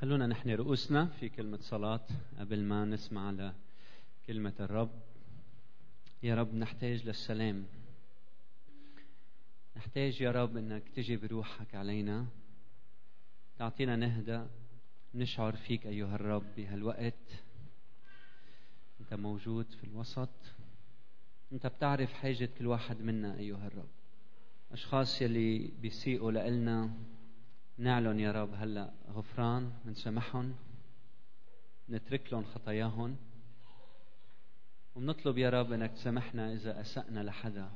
خلونا نحن رؤوسنا في كلمة صلاة قبل ما نسمع على كلمة الرب. يا رب نحتاج للسلام. نحتاج يا رب إنك تجي بروحك علينا. تعطينا نهدى. نشعر فيك أيها الرب بهالوقت. أنت موجود في الوسط. أنت بتعرف حاجة كل واحد منا أيها الرب. أشخاص يلي بيسيئوا لنا نعلن يا رب هلا غفران نسامحهم نترك لهم خطاياهم وبنطلب يا رب إنك تسامحنا إذا أسأنا لحدا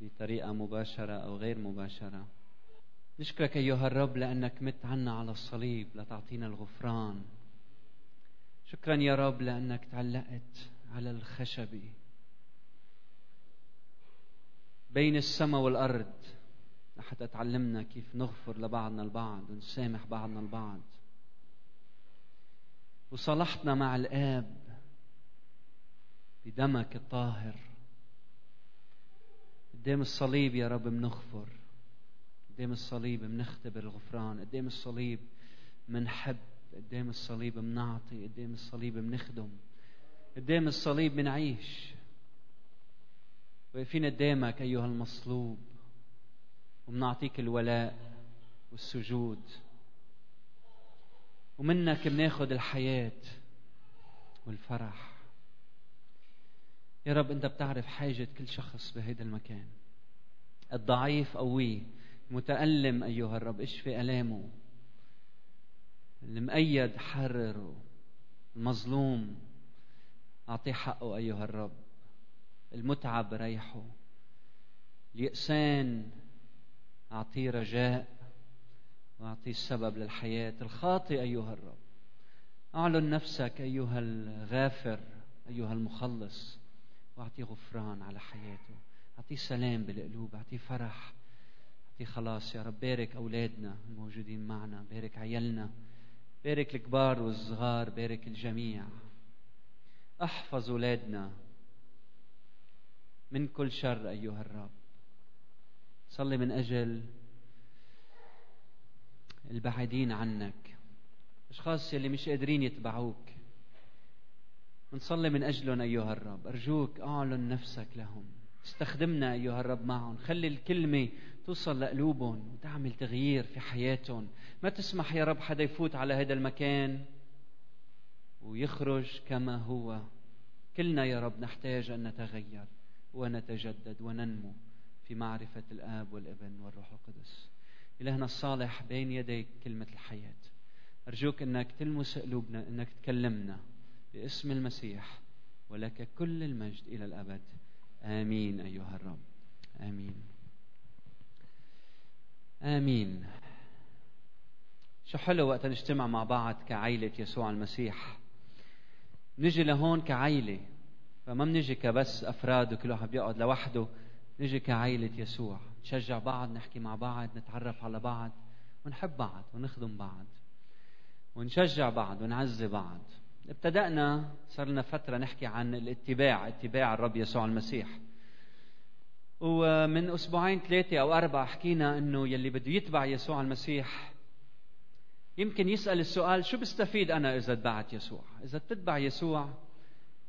بطريقة مباشرة أو غير مباشرة. نشكرك أيها الرب لأنك مت عنا على الصليب لتعطينا الغفران. شكرا يا رب لأنك تعلقت على الخشبه بين السماء والأرض. لحتى تعلمنا كيف نغفر لبعضنا البعض ونسامح بعضنا البعض. وصالحتنا مع الآب بدمك الطاهر. قدام الصليب يا رب بنغفر قدام الصليب بنختبر الغفران. قدام الصليب بنحب قدام الصليب بنعطي قدام الصليب بنخدم قدام الصليب بنعيش واقفين قدامك أيها المصلوب. وبنعطيك الولاء والسجود. ومنك بناخد الحياة والفرح. يا رب أنت بتعرف حاجة كل شخص بهذا المكان. الضعيف قويه متألم أيها الرب اشفي ألامه. المؤيد حرره المظلوم أعطيه حقه أيها الرب. المتعب ريحه. اليأسان أعطيه رجاء وأعطيه السبب للحياة الخاطئ أيها الرب. أعلن نفسك أيها الغافر أيها المخلص وأعطيه غفران على حياته. أعطيه سلام بالقلوب أعطيه فرح أعطيه خلاص يا رب. بارك أولادنا الموجودين معنا بارك عيالنا بارك الكبار والصغار بارك الجميع. أحفظ أولادنا من كل شر أيها الرب. صلي من أجل البعيدين عنك. أشخاص يلي مش قادرين يتبعوك. نصلي من أجلهم أيها الرب. أرجوك أعلن نفسك لهم. استخدمنا أيها الرب معهم. خلي الكلمة توصل لقلوبهم وتعمل تغيير في حياتهم. ما تسمح يا رب حدا يفوت على هذا المكان ويخرج كما هو. كلنا يا رب نحتاج أن نتغير ونتجدد وننمو. في معرفة الآب والابن والروح القدس. إلهنا الصالح بين يديك كلمة الحياة. أرجوك أنك تلمس قلوبنا أنك تكلمنا باسم المسيح ولك كل المجد إلى الأبد. آمين أيها الرب. آمين. آمين. شو حلو وقت نجتمع مع بعض كعائلة يسوع المسيح. نجي لهون كعائلة فما بنجي كبس أفراد وكل واحد بيقعد لوحده. نجي كعائلة يسوع نشجع بعض نحكي مع بعض نتعرف على بعض ونحب بعض ونخدم بعض ونشجع بعض ونعزي بعض. ابتدأنا صار لنا فترة نحكي عن الاتباع اتباع الرب يسوع المسيح. ومن أسبوعين ثلاثة أو أربعة حكينا أنه يلي بده يتبع يسوع المسيح يمكن يسأل السؤال شو بستفيد أنا إذا اتبعت يسوع؟ إذا بتتبع يسوع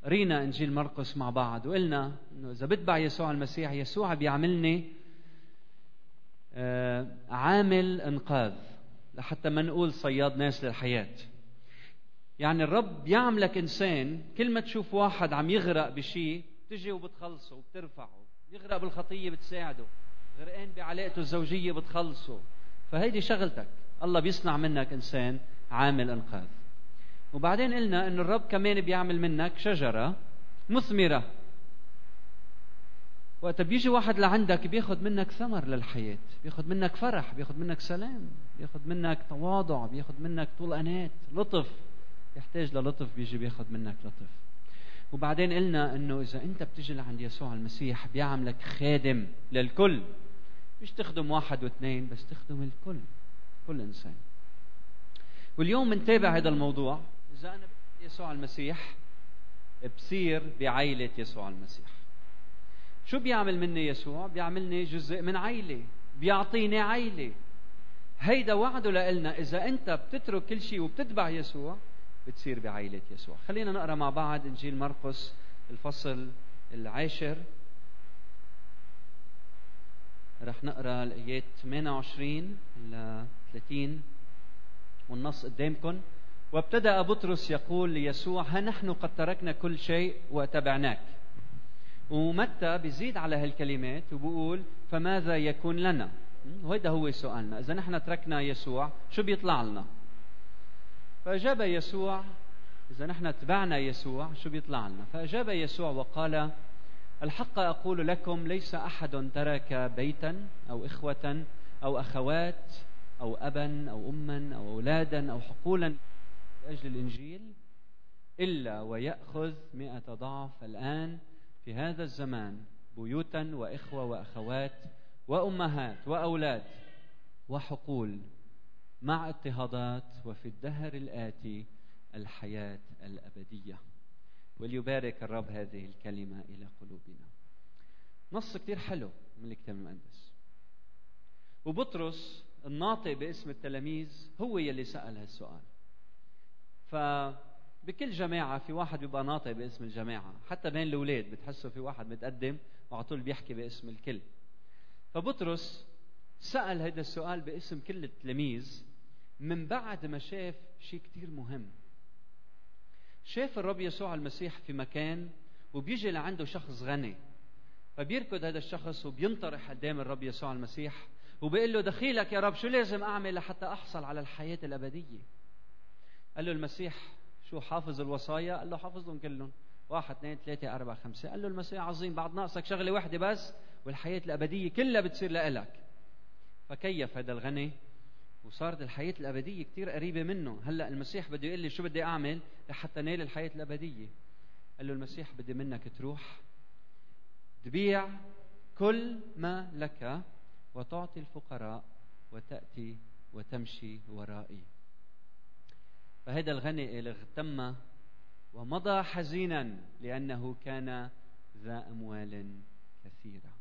قرينا إنجيل مرقس مع بعض وقلنا إنه إذا بتبع يسوع المسيح يسوع بيعملني آه، عامل إنقاذ لحتى ما نقول صياد ناس للحياة. يعني الرب بيعملك إنسان كل ما تشوف واحد عم يغرق بشيء بتجي وبتخلصه وبترفعه. يغرق بالخطية بتساعده غرقان بعلاقته الزوجية بتخلصه. فهيدي شغلتك. الله بيصنع منك إنسان عامل إنقاذ. وبعدين قلنا إن الرب كمان بيعمل منك شجرة مثمرة. وقت بيجي واحد لعندك بياخذ منك ثمر للحياة بياخذ منك فرح بياخذ منك سلام بياخذ منك تواضع بياخذ منك طول انات لطف. يحتاج للطف بيجي بياخذ منك لطف. وبعدين قلنا إنه إذا أنت بتجي لعند يسوع المسيح بيعملك خادم للكل. مش تخدم واحد واثنين بس تخدم الكل كل إنسان. واليوم بنتابع هذا الموضوع. أنا يسوع المسيح بصير بعيلة يسوع المسيح. شو بيعمل مني يسوع؟ بيعملني جزء من عيلة بيعطيني عيلة هيدا وعده لنا إذا أنت بتترك كل شيء وبتتبع يسوع بتصير بعائلة يسوع. خلينا نقرأ مع بعض إنجيل مرقس الفصل العاشر. رح نقرأ الآيات 28 ل 30 والنص قدامكم وابتدأ بطرس يقول ليسوع ها نحن قد تركنا كل شيء وتبعناك ومتى؟ بيزيد على هالكلمات وبقول فماذا يكون لنا؟ وهذا هو سؤالنا. إذا نحن تركنا يسوع شو بيطلع لنا؟ فأجاب يسوع إذا نحن تبعنا يسوع شو بيطلع لنا؟ فأجاب يسوع وقال الحق أقول لكم ليس أحد ترك بيتا أو إخوة أو أخوات أو أبا أو أما أو أولادا أو حقولا لاجل الإنجيل إلا ويأخذ مائه ضعف الآن في هذا الزمان بيوتا وإخوة وأخوات وأمهات وأولاد وحقول مع اضطهادات وفي الدهر الآتي الحياة الأبدية. وليبارك الرب هذه الكلمة إلى قلوبنا. نص كتير حلو من الكتاب المقدس. وبطرس الناطق باسم التلاميذ هو يلي سأل هالسؤال. فبكل جماعة في واحد بيبقى ناطق باسم الجماعة. حتى بين الأولاد بتحسوا في واحد متقدم وعلى طول بيحكي باسم الكل. فبطرس سأل هذا السؤال باسم كل التلاميذ من بعد ما شاف شيء كتير مهم. شاف الرب يسوع المسيح في مكان وبيجي لعنده شخص غني. فبيركض هذا الشخص وبينطرح قدام الرب يسوع المسيح وبيقول له دخيلك يا رب شو لازم أعمل لحتى أحصل على الحياة الأبدية؟ قال له المسيح شو حافظ الوصايا؟ قال له حافظهم كلهم. واحد اثنين ثلاثة أربعة خمسة. قال له المسيح عظيم بعد ناقصك شغلة واحدة بس والحياة الأبدية كلها بتصير لإلك. فكيف هذا الغني؟ وصارت الحياة الأبدية كتير قريبة منه. هلأ المسيح بده يقول لي شو بدي أعمل لحتى نال الحياة الأبدية؟ قال له المسيح بدي منك تروح تبيع كل ما لك وتعطي الفقراء وتأتي وتمشي ورائي. فهذا الغني اغتم ومضى حزينا لأنه كان ذا أموال كثيرة.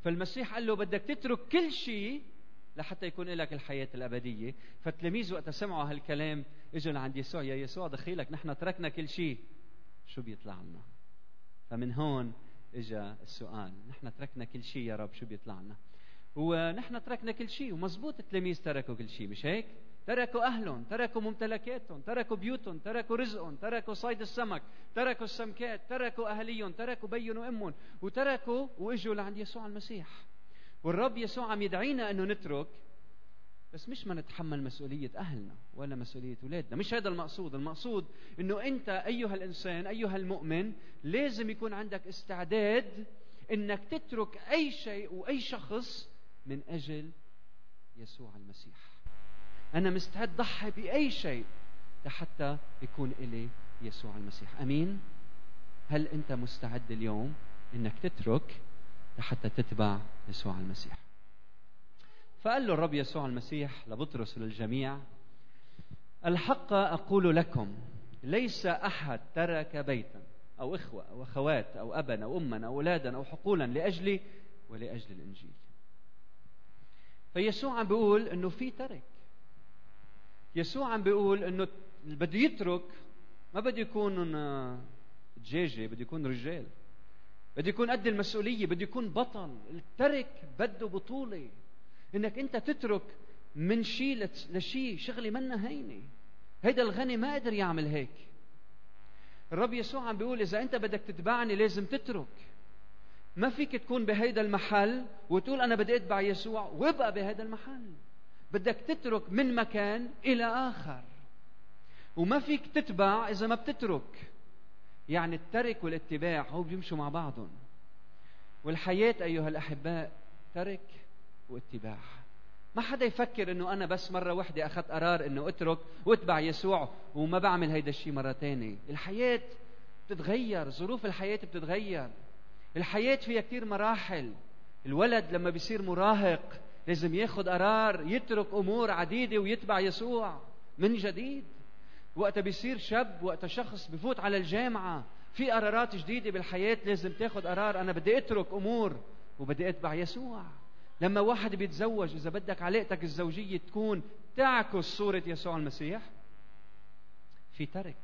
فالمسيح قال له بدك تترك كل شيء لحتى يكون لك الحياة الأبدية. فالتلاميذ وقت سمعوا هالكلام إجوا لعند يسوع يا يسوع دخيلك نحن تركنا كل شيء. شو بيطلع لنا؟ فمن هون إجا السؤال نحن تركنا كل شيء يا رب شو بيطلع لنا؟ ونحن تركنا كل شيء ومزبوط التلاميذ تركوا كل شيء مش هيك؟ تركوا أهلهم تركوا ممتلكاتهم تركوا بيوتهم تركوا رزقهم تركوا صيد السمك تركوا السمكات تركوا أهليهم تركوا بيهم وأمهم وتركوا وإجوا لعند يسوع المسيح. والرب يسوع عم يدعينا إنه نترك بس مش ما نتحمل مسؤولية أهلنا ولا مسؤولية أولادنا. مش هذا المقصود. المقصود أنه أنت أيها الإنسان أيها المؤمن لازم يكون عندك استعداد أنك تترك أي شيء وأي شخص من أجل يسوع المسيح. أنا مستعد ضحي بأي شيء لحتى يكون إلي يسوع المسيح. أمين؟ هل أنت مستعد اليوم أنك تترك لحتى تتبع يسوع المسيح؟ فقال له الرب يسوع المسيح لبطرس وللجميع الحق أقول لكم ليس أحد ترك بيتا أو إخوة أو أخوات أو أبا أو أما أو أولادا أو حقولا لأجلي ولأجل الإنجيل. فيسوع عم بيقول إنه في ترك. يسوع عم بيقول إنه بده يترك ما بده يكون دجاجة بده يكون رجال. بده يكون قد المسؤولية بده يكون بطل. الترك بده بطولة. إنك أنت تترك من شيء لشيء شغلة منا هينة. هيدا الغني ما قدر يعمل هيك. الرب يسوع عم بيقول إذا أنت بدك تتبعني لازم تترك. ما فيك تكون بهيدا المحل وتقول أنا بدي أتبع يسوع. وابقى بهيدا المحل. بدك تترك من مكان إلى آخر. وما فيك تتبع إذا ما بتترك. يعني الترك والاتباع هو بيمشوا مع بعضهم. والحياة أيها الأحباء ترك واتباع. ما حدا يفكر إنه أنا بس مرة واحدة أخذت قرار إنه أترك وأتبع يسوع وما بعمل هيدا الشيء مرة ثانية الحياة بتتغير ظروف الحياة بتتغير. الحياة فيها كثير مراحل. الولد لما بيصير مراهق لازم ياخذ قرار يترك أمور عديدة ويتبع يسوع من جديد. وقتها بيصير شاب وقتها شخص بفوت على الجامعة في قرارات جديدة بالحياة لازم تاخذ قرار أنا بدي أترك أمور وبدي أتبع يسوع. لما واحد بيتزوج إذا بدك علاقتك الزوجية تكون تعكس صورة يسوع المسيح في ترك.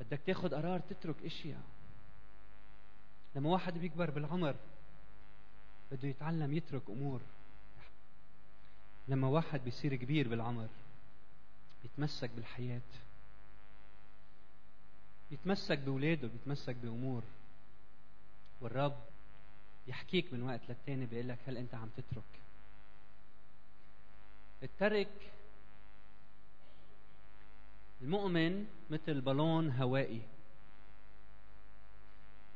بدك تاخذ قرار تترك إشياء. لما واحد بيكبر بالعمر بده يتعلم يترك أمور. لما واحد بيصير كبير بالعمر بيتمسك بالحياة. بيتمسك بأولاده بيتمسك بأمور. والرب يحكيك من وقت للتاني بيقول لك هل أنت عم تترك؟ الترك المؤمن مثل بالون هوائي.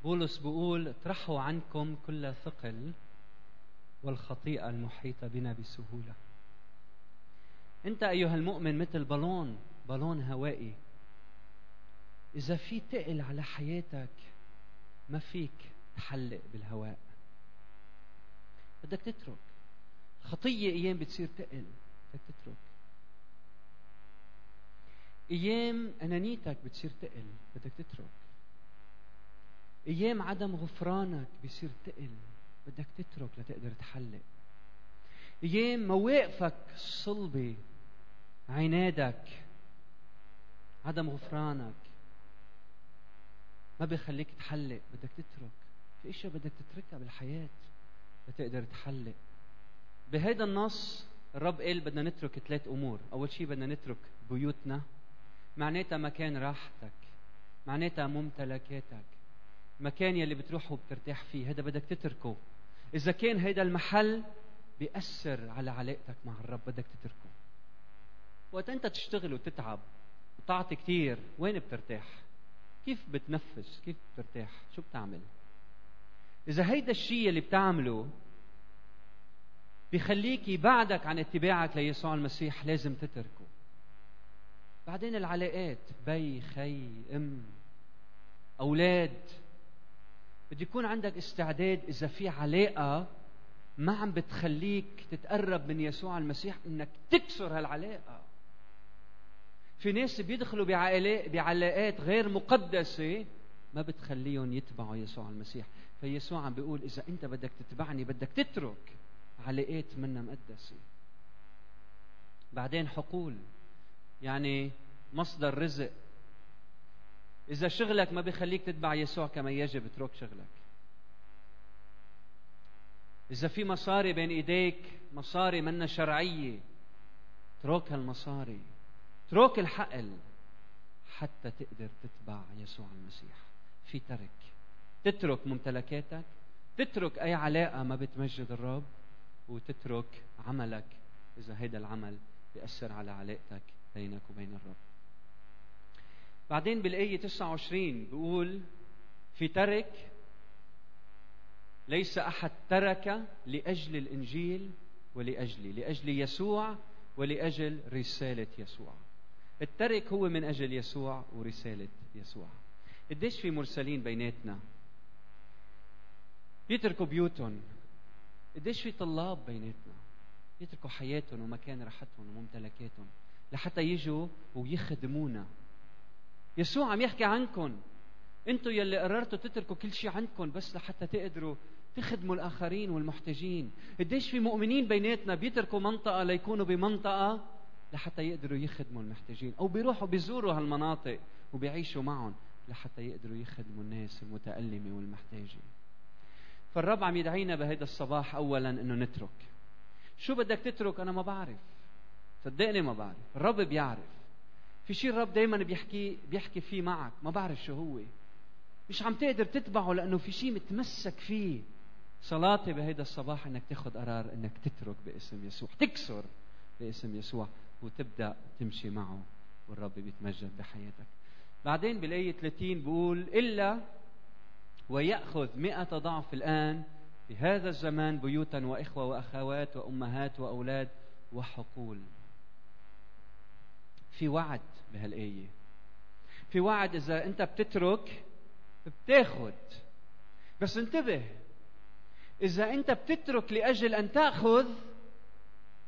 بولس بيقول اطرحوا عنكم كل ثقل والخطيئة المحيطة بنا بسهولة. أنت أيها المؤمن مثل بالون بالون هوائي إذا في تقل على حياتك ما فيك تحلق بالهواء. بدك تترك. خطية أيام بتصير تقل بدك تترك. أيام أنانيتك بتصير تقل بدك تترك. أيام عدم غفرانك بيصير تقل بدك تترك لتقدر تحلق. أيام مواقفك الصلبه عنادك عدم غفرانك ما بيخليك تحلق. بدك تترك. في إشياء بدك تتركها بالحياة لتقدر تحلق. بهذا النص الرب قال بدنا نترك ثلاث أمور. أول شيء بدنا نترك بيوتنا معناتها مكان راحتك معناتها ممتلكاتك. مكان يلي بتروح وبترتاح فيه. هذا بدك تتركه. إذا كان هذا المحل بيأثر على علاقتك مع الرب بدك تتركه. وقت أنت تشتغل وتتعب وتعطي كثير وين بترتاح؟ كيف بتنفس؟ كيف بترتاح؟ شو بتعمل؟ إذا هيدا الشيء اللي بتعمله بيخليك يبعدك عن اتباعك ليسوع المسيح لازم تتركه. بعدين العلاقات بي خي أم أولاد بده يكون عندك استعداد إذا في علاقة ما عم بتخليك تتقرب من يسوع المسيح إنك تكسر هالعلاقة. في ناس بيدخلوا بعلاقات غير مقدسة ما بتخليهم يتبعوا يسوع المسيح. فيسوع عم بيقول إذا أنت بدك تتبعني بدك تترك علاقات منا مقدسة. بعدين حقول يعني مصدر رزق. إذا شغلك ما بيخليك تتبع يسوع كما يجب اترك شغلك. إذا في مصاري بين إيديك مصاري منا شرعية اترك هالمصاري. اترك الحقل حتى تقدر تتبع يسوع المسيح. في ترك. تترك ممتلكاتك تترك أي علاقة ما بتمجد الرب وتترك عملك إذا هيدا العمل بيأثر على علاقتك بينك وبين الرب. بعدين بالآية 29 بيقول في ترك ليس أحد ترك لأجل الإنجيل ولأجلي لأجل يسوع ولأجل رسالة يسوع. الترك هو من أجل يسوع ورسالة يسوع. قديش في مرسلين بيناتنا؟ يتركوا بيوتهم. قديش في طلاب بيناتنا؟ يتركوا حياتهم ومكان راحتهم وممتلكاتهم لحتى يجوا ويخدمونا. يسوع عم يحكي عنكم. أنتم يلي قررتوا تتركوا كل شيء عندكم بس لحتى تقدروا تخدموا الآخرين والمحتاجين. قديش في مؤمنين بيناتنا بيتركوا منطقة ليكونوا بمنطقة لحتى يقدروا يخدموا المحتاجين. أو بيروحوا بيزوروا هالمناطق وبيعيشوا معهم لحتى يقدروا يخدموا الناس المتألمة والمحتاجة. فالرب عم يدعينا بهذا الصباح أولا أنه نترك. شو بدك تترك؟ أنا ما بعرف. صدقني ما بعرف. الرب بيعرف. في شيء الرب دائما بيحكي بيحكي فيه معك. ما بعرف شو هو. مش عم تقدر تتبعه لأنه في شيء متمسك فيه. صلاتي بهيدا الصباح إنك تاخذ قرار إنك تترك باسم يسوع. تكسر باسم يسوع وتبدأ تمشي معه والرب بيتمجد بحياتك. بعدين بالايه 30 بيقول إلا ويأخذ مئة ضعف الآن في هذا الزمان بيوتا وإخوة وأخوات وأمهات وأولاد وحقول. في وعد. بهالآية. في وعد إذا أنت بتترك بتاخد. بس انتبه إذا أنت بتترك لأجل أن تأخذ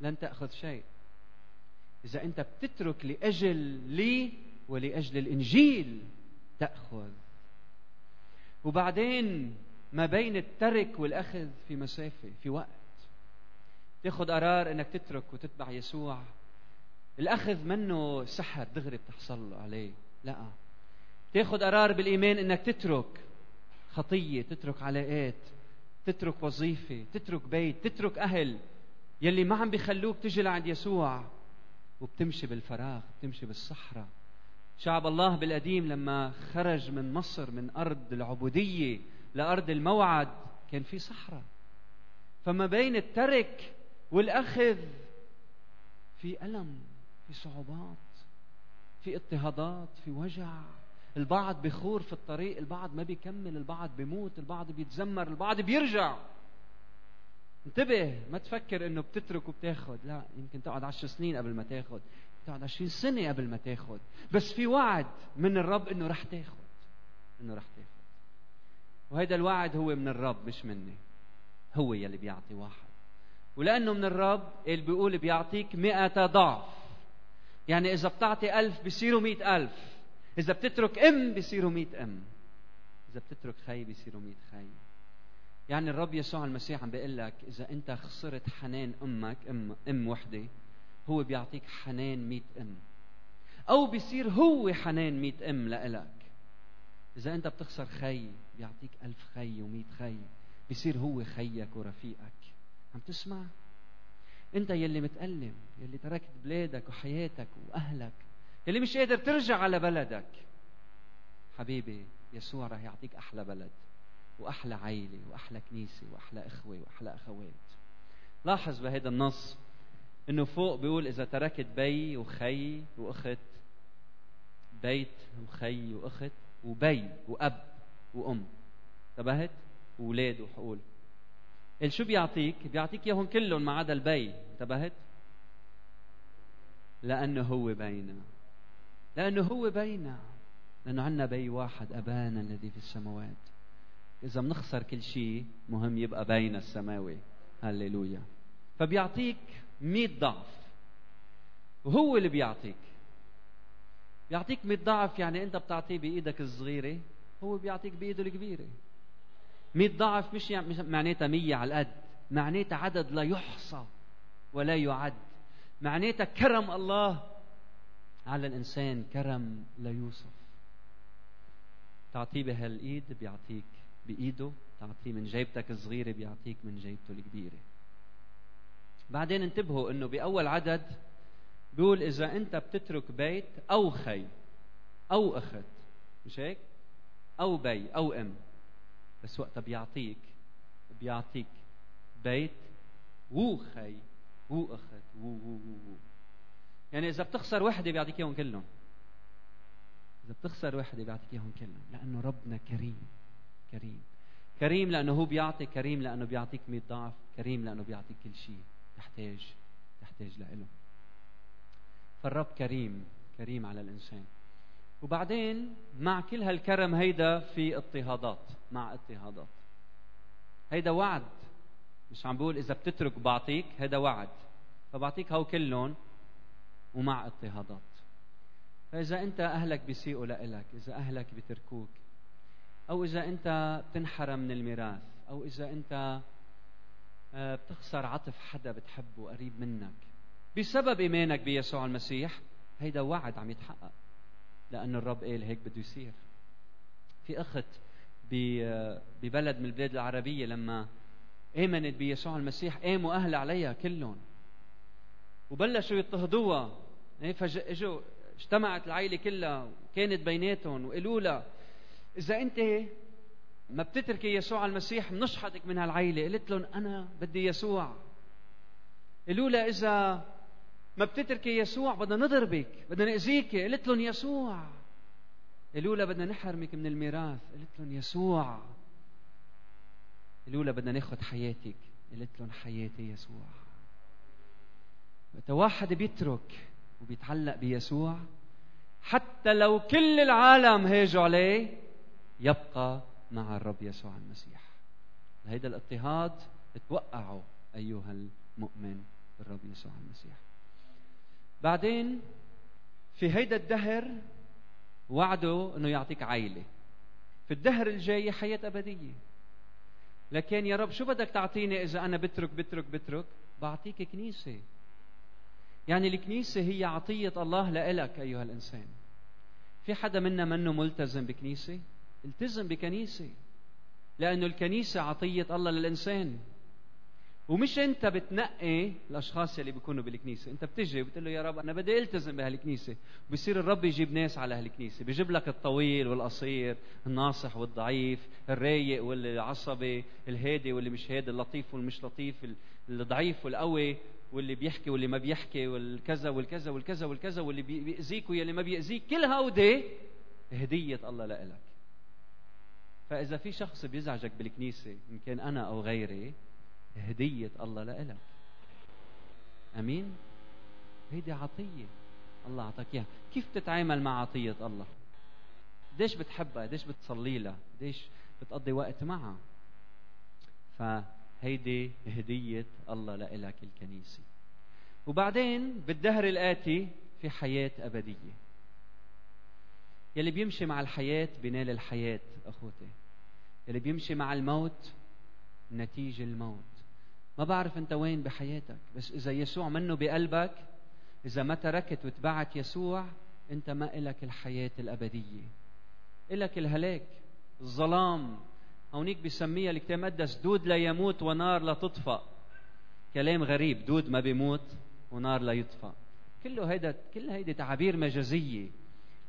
لن تأخذ شيء. إذا أنت بتترك لأجل لي ولأجل الإنجيل تأخذ. وبعدين ما بين الترك والأخذ في مسافة في وقت. تاخذ قرار إنك تترك وتتبع يسوع. الأخذ منه سحر دغري بتحصل عليه. لا. تاخذ قرار بالإيمان إنك تترك خطية تترك علاقات تترك وظيفة تترك بيت تترك أهل يلي ما عم بيخلوك تجي لعند يسوع. وبتمشي بالفراغ بتمشي بالصحراء. شعب الله بالقديم لما خرج من مصر من أرض العبودية لأرض الموعد كان في صحراء. فما بين الترك والأخذ في ألم. في صعوبات في اضطهادات في وجع. البعض بخور في الطريق البعض ما بيكمل البعض بيموت البعض بيتذمر البعض بيرجع. انتبه ما تفكر إنه بتترك وبتاخذ لا يمكن تقعد عشر سنين قبل ما تاخذ تقعد عشرين سنة قبل ما تاخذ بس في وعد من الرب إنه رح تاخذ إنه رح تاخذ وهذا الوعد هو من الرب مش مني. هو يلي بيعطي واحد. ولأنه من الرب اللي بيقول بيعطيك مئة ضعف. يعني إذا بتعطي ألف بيصيروا مئة ألف. إذا بتترك أم بيصيروا مئة أم. إذا بتترك خي بيصيروا مئة خي. يعني الرب يسوع المسيح عم بيقول لك إذا أنت خسرت حنان أمك أم أم وحدة هو بيعطيك حنان مئة أم. أو بيصير هو حنان مئة أم لإلك. إذا أنت بتخسر خي بيعطيك ألف خي ومئة خي. بيصير هو خيك ورفيقك. عم تسمع؟ انت يلي متألم يلي تركت بلادك وحياتك وأهلك يلي مش قادر ترجع على بلدك. حبيبي يسوع رح يعطيك أحلى بلد وأحلى عيلة وأحلى كنيسة وأحلى إخوة وأحلى أخوات. لاحظ بهذا النص إنه فوق بيقول إذا تركت بي وخي وأخت بيت وخي وأخت وبي وأب وأم. انتبهت واولاد وحقول. شو بيعطيك؟ بيعطيك إياهم كلهم ما عدا البي، انتبهت؟ لأنه هو بينا. لأنه هو بينا. لأنه عندنا بي واحد أبانا الذي في السماوات. إذا بنخسر كل شيء مهم يبقى بينا السماوي. هللويا. فبيعطيك مئة ضعف. وهو اللي بيعطيك. بيعطيك مئة ضعف يعني أنت بتعطيه بإيدك الصغيرة هو بيعطيك بإيده الكبيرة. مئة ضعف مش يعني معناتها مية على القد. معناتها عدد لا يحصى ولا يعد. معناتها كرم الله على الإنسان. كرم لا يوصف. تعطيه بهالإيد بيعطيك. بإيده تعطيه من جيبتك الصغيرة بيعطيك من جيبته الكبيرة. بعدين انتبهوا إنه بأول عدد بيقول إذا أنت بتترك بيت أو خي أو أخت مش هيك؟ أو بي أو أم. بس وقتها بيعطيك بيعطيك بيت. وخي وأخت و و و يعني إذا بتخسر وحدة بيعطيك إياهم كلهم. إذا بتخسر وحدة بيعطيك إياهم كلهم لأنه ربنا كريم كريم. كريم لأنه هو بيعطي كريم لأنه بيعطيك مئة ضعف كريم لأنه بيعطيك كل شيء تحتاج تحتاج لإله. فالرب كريم كريم على الإنسان. وبعدين مع كل هالكرم هيدا في اضطهادات مع اضطهادات. هيدا وعد. مش عم بقول إذا بتترك بعطيك هيدا وعد. فبعطيك هو كلهم ومع اضطهادات. فإذا أنت أهلك بيسيئوا لك إذا أهلك بتركوك أو إذا أنت بتنحرم من الميراث أو إذا أنت آه، بتخسر عطف حدا بتحبه قريب منك بسبب إيمانك بيسوع المسيح هيدا وعد عم يتحقق. لأن الرب قال هيك بده يصير. في أخت ببلد من البلاد العربية لما آمنت بيسوع المسيح قاموا أهل عليها كلهم. وبلشوا يضطهدوها. إيه، فاجوا اجتمعت العائلة كلها وكانت بيناتهم وقالوا لها إذا أنت ما بتتركي يسوع المسيح بنشحتك من هالعائلة. قلت لهم أنا بدي يسوع. قالوا لها إذا ما بتتركي يسوع بدنا نضربك بدنا نأذيك. قلت لهم يسوع. قالوا لها بدنا نحرمك من الميراث. قلت لهم يسوع. قالوا لها بدنا ناخذ حياتك. قلت لهم حياتي يسوع. متى واحد بيترك وبيتعلق بيسوع. حتى لو كل العالم هاجوا عليه يبقى مع الرب يسوع المسيح. هيدا الاضطهاد توقعوا أيها المؤمن بالرب يسوع المسيح. بعدين في هيدا الدهر وعده إنه يعطيك عائله في الدهر الجاي حياة أبدية. لكن يا رب شو بدك تعطيني إذا أنا بترك بترك بترك؟ بعطيك كنيسة. يعني الكنيسة هي عطية الله لإلك أيها الإنسان. في حدا منا منه ملتزم بكنيسة؟ التزم بكنيسة. لأنه الكنيسة عطية الله للإنسان. ومش انت بتنقي الأشخاص اللي بيكونوا بالكنيسة. انت بتجي بتقول له يا رب أنا بدي التزم بهالكنيسة. بصير الرب يجيب ناس على هالكنيسة. بيجيب لك الطويل والقصير الناصح والضعيف الرايق والعصبي الهادي واللي مش هادي اللطيف والمش لطيف الضعيف والقوي واللي بيحكي واللي ما بيحكي والكذا والكذا والكذا والكذا واللي بيأذيك واللي ما بيأذيك. كل هودي هدية الله لإلك. فإذا في شخص بيزعجك بالكنيسة إن كان أنا أو غيري هدية الله لإلك. أمين؟ هيدي عطية. الله أعطاك إياها. كيف تتعامل مع عطية الله؟ قديش بتحبها؟ قديش بتصلي لها؟ قديش بتقضي وقت معها؟ فهيدي هدية الله لإلك الكنيسة. وبعدين بالدهر الآتي في حياة أبدية. يلي بيمشي مع الحياة بينال الحياة أخوتي. يلي بيمشي مع الموت نتيجة الموت. ما بعرف انت وين بحياتك بس إذا يسوع منه بقلبك إذا ما تركت وتبعت يسوع انت ما إلك الحياة الأبدية. إلك الهلاك الظلام. هونيك بسميها الكتاب المقدس دود لا يموت ونار لا تطفأ. كلام غريب دود ما بيموت ونار لا يطفأ. كله هيدا كل هيدي تعابير مجازية.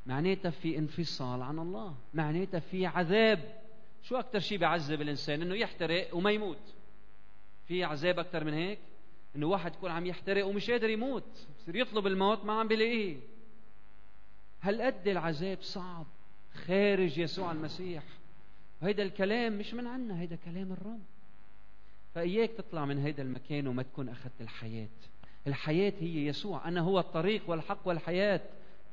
معناتها في انفصال عن الله. معناتها في عذاب. شو أكثر شيء بيعذب الإنسان؟ إنه يحترق وما يموت. في عذاب أكثر من هيك؟ إنه واحد يكون عم يحترق ومش قادر يموت بصير يطلب الموت ما عم بيلاقيه هالقد العذاب صعب خارج يسوع المسيح؟ وهيدا الكلام مش من عنا هيدا كلام الرب. فإياك تطلع من هيدا المكان وما تكون أخذت الحياة. الحياة هي يسوع أنا هو الطريق والحق والحياة.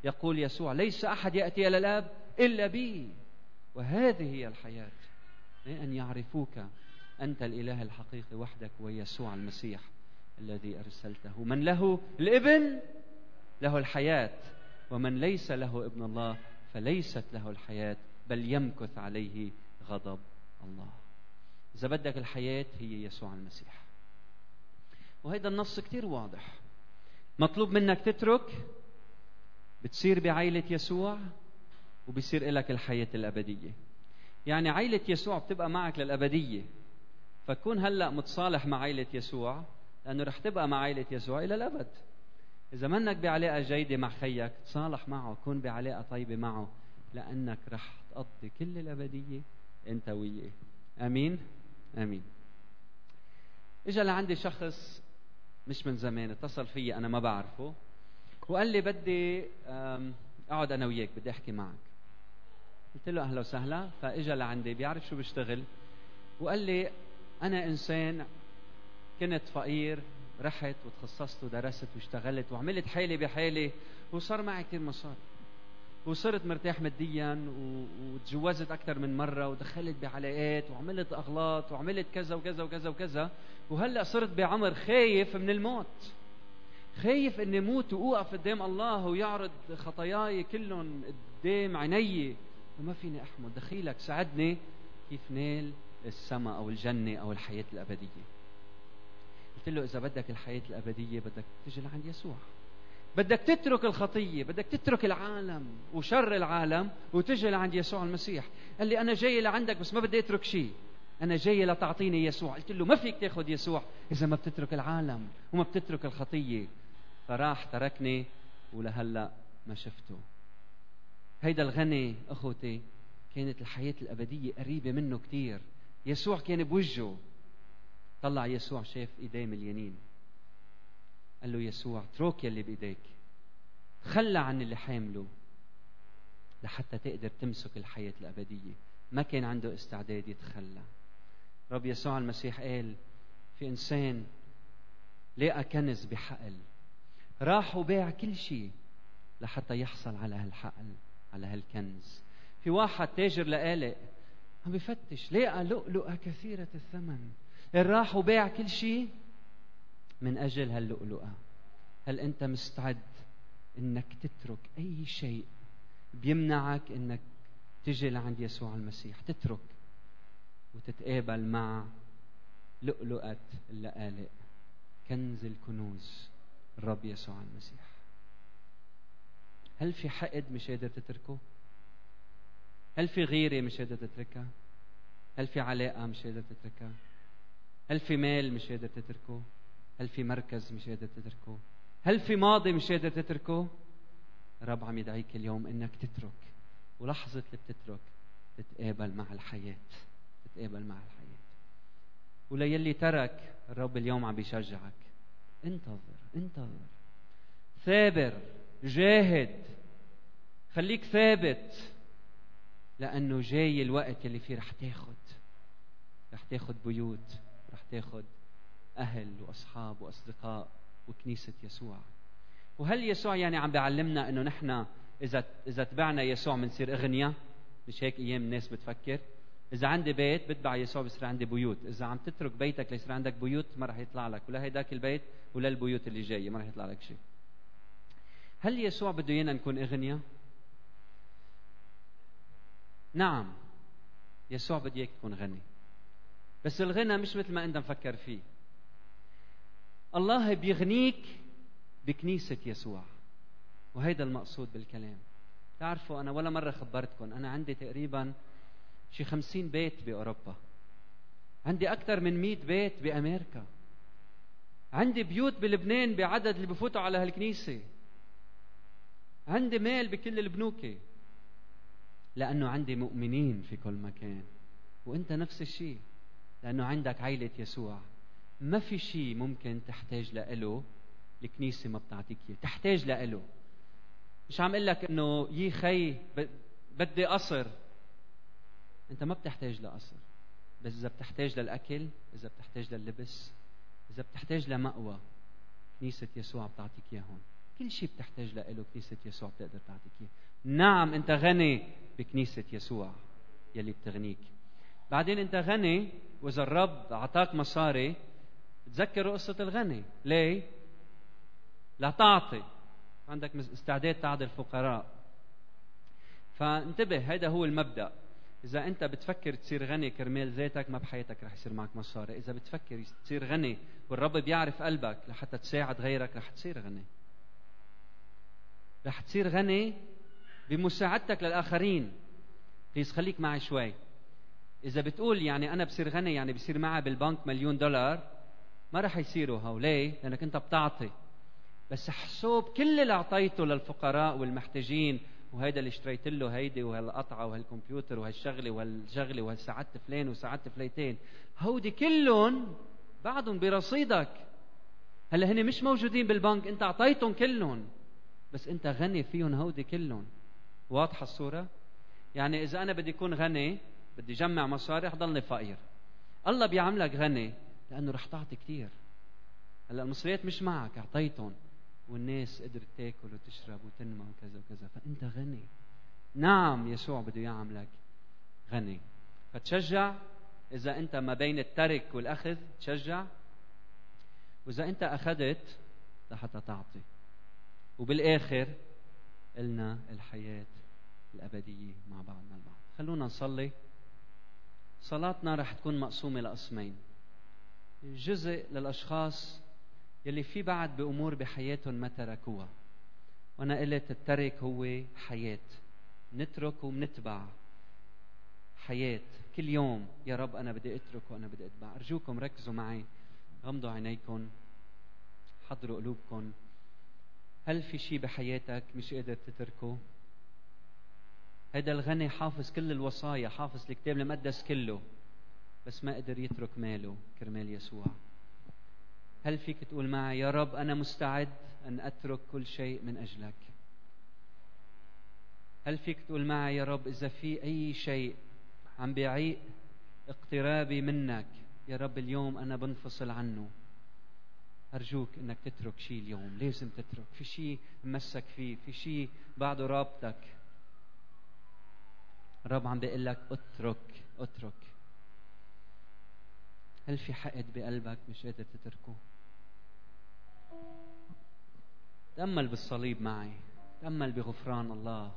يقول يسوع ليس أحد يأتي إلى الآب إلا بي. وهذه هي الحياة. أن يعرفوك أنت الإله الحقيقي وحدك ويسوع المسيح الذي أرسلته. من له الإبن له الحياة ومن ليس له ابن الله فليست له الحياة بل يمكث عليه غضب الله. إذا بدك الحياة هي يسوع المسيح. وهذا النص كتير واضح. مطلوب منك تترك بتصير بعيلة يسوع وبصير لك الحياة الأبدية. يعني عيلة يسوع بتبقى معك للأبدية. فكون هلأ متصالح مع عائلة يسوع لأنه رح تبقى مع عائلة يسوع إلى الأبد. إذا منك بعلاقة جيدة مع خيك تصالح معه كون بعلاقة طيبة معه لأنك رح تقضي كل الأبدية أنت وياه. أمين؟ أمين. إجا لعندي شخص مش من زمان اتصل فيي أنا ما بعرفه. وقال لي بدي أقعد أنا وياك بدي أحكي معك. قلت له أهلا وسهلا. فإجا لعندي بيعرف شو بشتغل وقال لي أنا إنسان كنت فقير رحت وتخصصت ودرست واشتغلت وعملت حالي بحالي وصار معي كثير مصاري. وصرت مرتاح ماديا وتجوزت أكثر من مرة ودخلت بعلاقات وعملت أغلاط وعملت كذا وكذا وكذا وكذا. وهلأ صرت بعمر خايف من الموت. خايف إني موت وأوقف قدام الله ويعرض خطاياي كلهم قدام عيني. وما فيني أحمد دخيلك ساعدني كيف نال السماء أو الجنة أو الحياة الأبدية. قلت له إذا بدك الحياة الأبدية بدك تجي لعند يسوع. بدك تترك الخطية بدك تترك العالم وشر العالم وتجي لعند يسوع المسيح. قال لي أنا جاي لعندك بس ما بدي أترك شيء. أنا جاي لتعطيني يسوع. قلت له ما فيك تأخذ يسوع إذا ما بتترك العالم وما بتترك الخطية. فراح تركني ولهلأ ما شفته. هيدا الغني أخوتي كانت الحياة الأبدية قريبة منه كثير يسوع كان بوجهه. طلع يسوع شاف إيديه مليانين قال له يسوع اترك يلي بإيديك. تخلى عن اللي حامله لحتى تقدر تمسك الحياة الأبدية. ما كان عنده استعداد يتخلى. رب يسوع المسيح قال في إنسان لقى كنز بحقل. راح وباع كل شيء لحتى يحصل على هالحقل على هالكنز. في واحد تاجر لقالق عم بفتش. لقى لؤلؤة كثيرة الثمن. راح وباع كل شيء. من أجل هاللؤلؤة هل أنت مستعد أنك تترك أي شيء بيمنعك أنك تجي لعند يسوع المسيح؟ تترك وتتقابل مع لؤلؤة اللآلئ. كنز الكنوز الرب يسوع المسيح. هل في حقد مش قادر تتركه؟ هل في غيرة مش قادر تتركها؟ هل في علاقة مش قادر تتركها؟ هل في مال مش قادر تتركه؟ هل في مركز مش قادر تتركه؟ هل في ماضي مش قادر تتركه؟ الرب عم يدعيك اليوم إنك تترك ولحظة اللي بتترك تتقابل مع الحياة تتقابل مع الحياة وليلي ترك الرب اليوم عم بيشجعك انتظر انتظر ثابر جاهد خليك ثابت لأنه جاي الوقت اللي فيه رح تاخد. رح تاخد بيوت رح تاخد أهل وأصحاب وأصدقاء وكنيسة يسوع. وهل يسوع يعني عم بيعلمنا إنه نحن إذا إذا تبعنا يسوع بنصير أغنياء؟ مش هيك أيام الناس بتفكر؟ إذا عندي بيت بتبع يسوع بصير عندي بيوت. إذا عم تترك بيتك ليصير عندك بيوت ما راح يطلع لك. ولا هيداك البيت ولا البيوت اللي جاية ما راح يطلع لك شيء. هل يسوع بده ايانا نكون أغنياء؟ نعم. يسوع بده إياك تكون غني. بس الغنى مش مثل ما أنت مفكر فيه. الله بيغنيك بكنيسة يسوع. وهيدا المقصود بالكلام. تعرفوا أنا ولا مرة خبرتكم. أنا عندي تقريبا شي خمسين بيت بأوروبا. عندي أكثر من مئة بيت بأمريكا. عندي بيوت بلبنان بعدد اللي بفوتوا على هالكنيسة. عندي مال بكل البنوك. لأنه عندي مؤمنين في كل مكان. وأنت نفس الشيء لأنه عندك عيلة يسوع. ما في شيء ممكن تحتاج لإله الكنيسة ما بتعطيك إياه. تحتاج لإله. مش عم أقول لك إنه يي خي بدي قصر. أنت ما بتحتاج لقصر. بس إذا بتحتاج للأكل إذا بتحتاج لللبس إذا بتحتاج لمأوى كنيسة يسوع بتعطيك إياهم. كل شيء بتحتاج له كنيسة يسوع بتقدر تعطيك إياه. نعم أنت غني. بكنيسة يسوع يلي بتغنيك. بعدين انت غني وإذا الرب أعطاك مصاري تذكر قصة الغني. ليه؟ لتعطي. عندك استعداد تعطي الفقراء. فانتبه هذا هو المبدأ. إذا أنت بتفكر تصير غني كرمال ذاتك ما بحياتك رح يصير معك مصاري، إذا بتفكر تصير غني والرب بيعرف قلبك لحتى تساعد غيرك رح تصير غني. رح تصير غني بمساعدتك للآخرين. بليز خليك معي شوي. إذا بتقول يعني أنا بصير غني يعني بصير معي بالبنك مليون دولار ما رح يصيروا هو ليه؟ لأنك أنت بتعطي. بس حسوب كل اللي أعطيته للفقراء والمحتاجين وهيدا اللي اشتريت له هيدي وهالقطعة وهالكمبيوتر وهالشغلة وهالشغله وهالساعدت فلان وساعدت فليتين هودي كلهم بعدهم برصيدك هلأ هن مش موجودين بالبنك أنت أعطيتهم كلهم بس أنت غني فيهم هودي كلهم واضحة الصورة؟ يعني إذا أنا بدي أكون غني بدي جمع مصاري رح ضلني فقير. الله بيعملك غني لأنه رح تعطي كثير هلأ المصريات مش معك أعطيتهم. والناس قدرت تاكل وتشرب وتنمى وكذا وكذا. فأنت غني. نعم يسوع بده يعملك غني. فتشجع. إذا أنت ما بين الترك والأخذ تشجع. وإذا أنت أخذت لحتى تعطي. وبالآخر قلنا الحياة الأبدية مع بعضنا البعض. خلونا نصلي. صلاتنا رح تكون مقسومة لقسمين. جزء للأشخاص يلي في بعد بأمور بحياتهم ما تركوها وأنا قلت الترك هو حياة. نترك وبنتبع حياة. كل يوم يا رب أنا بدي أترك وأنا بدي أتبع. أرجوكم ركزوا معي. غمضوا عينيكم. حضروا قلوبكم. هل في شيء بحياتك مش قادر تتركه؟ هذا الغني حافظ كل الوصايا حافظ الكتاب المقدس كله بس ما قدر يترك ماله كرمال يسوع. هل فيك تقول معي يا رب أنا مستعد أن أترك كل شيء من أجلك. هل فيك تقول معي يا رب إذا في أي شيء عم بيعيق اقترابي منك يا رب اليوم أنا بنفصل عنه. أرجوك أنك تترك شيء اليوم لازم تترك. في شيء مسك فيه في شيء بعده رابطك. الرب عم بيقول لك اترك اترك. هل في حقد بقلبك مش قادر تتركه؟ تأمل بالصليب معي تأمل بغفران الله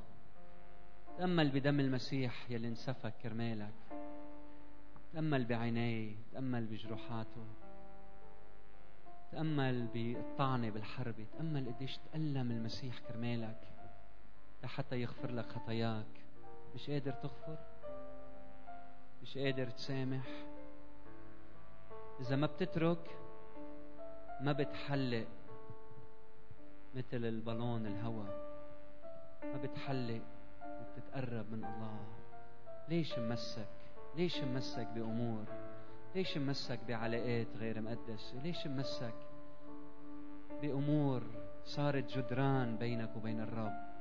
تأمل بدم المسيح يلي انسفك كرمالك تأمل بعينيه تأمل بجروحاته تأمل بالطعنة بالحرب تأمل قديش تألم المسيح كرمالك لحتى يغفر لك خطاياك. مش قادر تغفر مش قادر تسامح. إذا ما بتترك ما بتحلق مثل البالون الهواء ما بتحلق وبتتقرب من الله. ليش ممسك؟ ليش ممسك بأمور؟ ليش ممسك بعلاقات غير مقدسة ليش ممسك بأمور صارت جدران بينك وبين الرب؟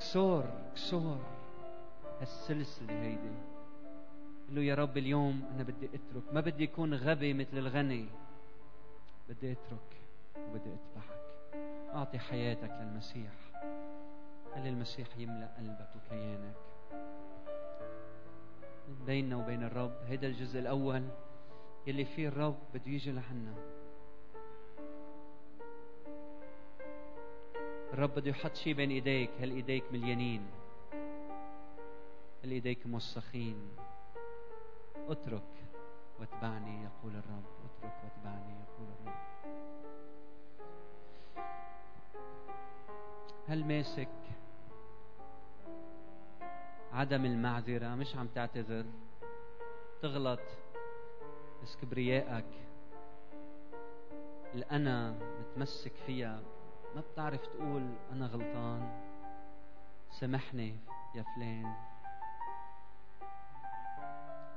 كسور كسور. هالسلسلة هيدي. قل له يا رب اليوم أنا بدي أترك. ما بدي أكون غبي مثل الغني. بدي أترك وبدي أتبعك أعطي حياتك للمسيح. خلي المسيح يملأ قلبك وكيانك. بيننا وبين الرب هيدا الجزء الأول. يلي فيه الرب بده يجي لعنا الرب بده يحط شيء بين إيديك هل إيديك مليانين هل إيديك موسخين؟ اترك واتبعني يقول الرب. اترك واتبعني يقول الرب. هل ماسك عدم المعذرة؟ مش عم تعتذر. تغلط. بس كبريائك الأنا متمسك فيها. ما بتعرف تقول أنا غلطان؟ سامحني يا فلان.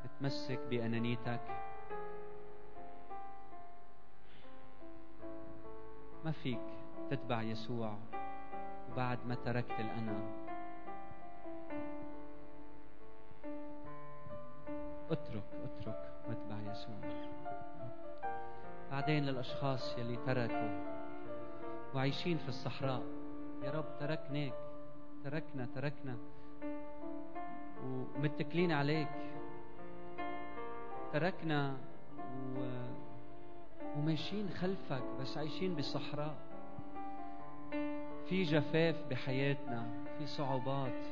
متمسك بأنانيتك؟ ما فيك تتبع يسوع وبعد ما تركت الأنا. اترك اترك واتبع يسوع. بعدين للأشخاص يلي تركوا وعايشين في الصحراء. يا رب تركناك تركنا تركنا. ومتكلين عليك. تركنا و... وماشيين خلفك بس عايشين بالصحراء. في جفاف بحياتنا في صعوبات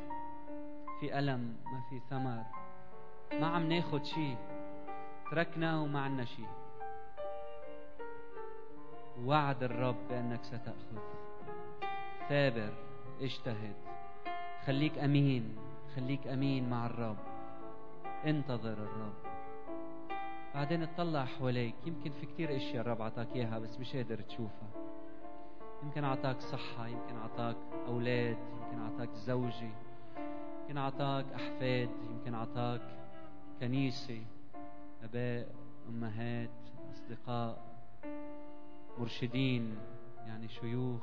في ألم ما في ثمر. ما عم ناخد شيء تركنا وما عنا شيء وعد الرب بأنك ستأخذ. ثابر اجتهد. خليك أمين خليك أمين مع الرب. انتظر الرب. بعدين اطلع حواليك. يمكن في كتير أشياء الرب عطاك إياها بس مش قادر تشوفها. يمكن عطاك صحة يمكن عطاك أولاد يمكن عطاك زوجة يمكن عطاك أحفاد يمكن عطاك كنيسة أباء أمهات أصدقاء. مرشدين يعني شيوخ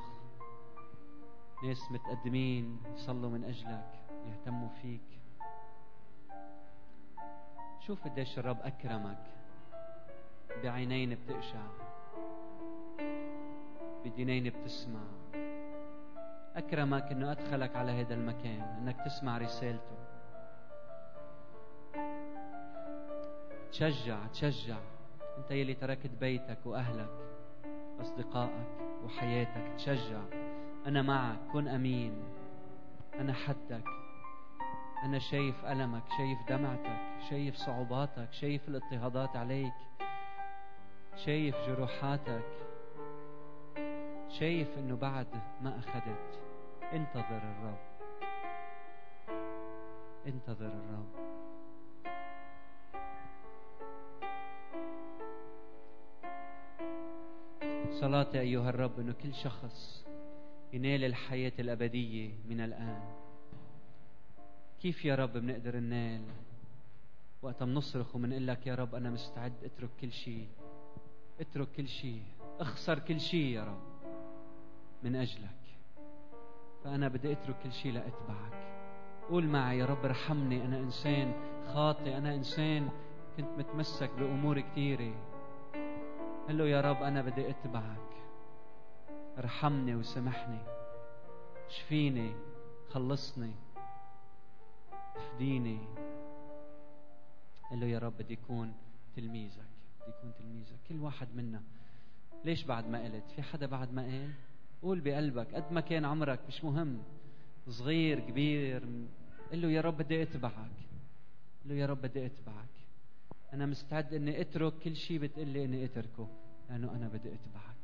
ناس متقدمين يصلوا من أجلك يهتموا فيك. شوف قديش الرب أكرمك. بعينين بتقشع بدينين بتسمع. أكرمك أنه أدخلك على هذا المكان أنك تسمع رسالته. تشجع تشجع. أنت يلي تركت بيتك وأهلك. أصدقائك وحياتك تشجع. أنا معك كن أمين. أنا حدك. أنا شايف ألمك شايف دمعتك شايف صعوباتك شايف الاضطهادات عليك. شايف جروحاتك. شايف إنه بعد ما أخذت. انتظر الرب. انتظر الرب. صلاتي أيها الرب أنه كل شخص ينال الحياة الأبدية من الآن. كيف يا رب بنقدر ننال؟ وقت بنصرخ وبنقول لك يا رب أنا مستعد أترك كل شيء. أترك كل شيء. أخسر كل شيء يا رب من أجلك. فأنا بدي أترك كل شيء لأتبعك. قول معي يا رب ارحمني أنا إنسان خاطئ أنا إنسان كنت متمسك بأمور كثيرة. قل له يا رب أنا بدي أتبعك. ارحمني وسامحني. شفيني. خلصني. افديني قل له يا رب بدي أكون تلميذك. بدي أكون تلميذك. كل واحد منا. ليش بعد ما قلت؟ في حدا بعد ما قال؟ قول بقلبك. قد ما كان عمرك مش مهم. صغير كبير. قل له يا رب بدي أتبعك. له يا رب بدي أتبعك. أنا مستعد إني أترك كل شيء بتقول لي إني أتركه لأنه أنا بدي أتبعك.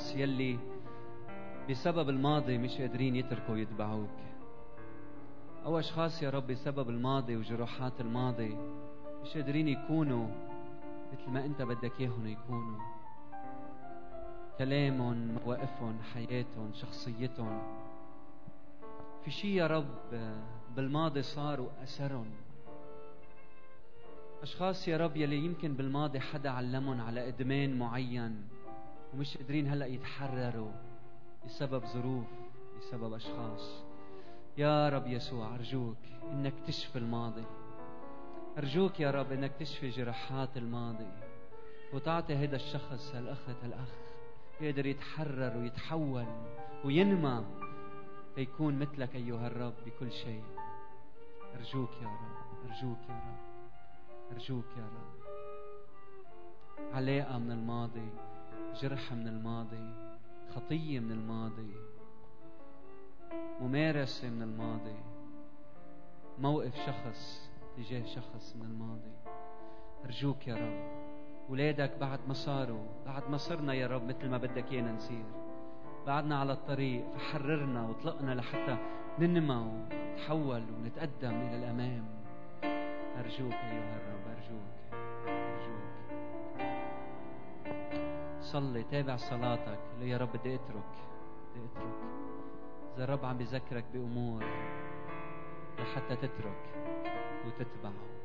الأشخاص يلي بسبب الماضي مش قادرين يتركوا يتبعوك. أو أشخاص يا رب بسبب الماضي وجروحات الماضي مش قادرين يكونوا مثل ما أنت بدك إياهم يكونوا. كلامهم مواقفهم حياتهم شخصيتهم في شيء يا رب بالماضي صار وأثرهم أشخاص يا رب يلي يمكن بالماضي حدا علمهم على إدمان معين. ومش قادرين هلأ يتحرروا بسبب ظروف بسبب أشخاص. يا رب يسوع أرجوك إنك تشفي الماضي. أرجوك يا رب إنك تشفي جراحات الماضي. وتعطي هذا الشخص هالأخت هالأخ يقدر يتحرر ويتحول وينمى ليكون مثلك أيها الرب بكل شيء. أرجوك يا رب أرجوك يا رب أرجوك يا رب. علاقة من الماضي. جرح من الماضي خطية من الماضي ممارسة من الماضي موقف شخص تجاه شخص من الماضي. أرجوك يا رب ولادك بعد ما صاروا بعد ما صرنا يا رب مثل ما بدك إيانا نصير. بعدنا على الطريق فحررنا واطلقنا لحتى ننمى ونتحول ونتقدم إلى الأمام. أرجوك أيها الرب أرجوك. صلي تابع صلاتك. قل له يا رب بدي أترك بدي أترك. إذا الرب عم بذكرك بأمور لحتى تترك وتتبعه.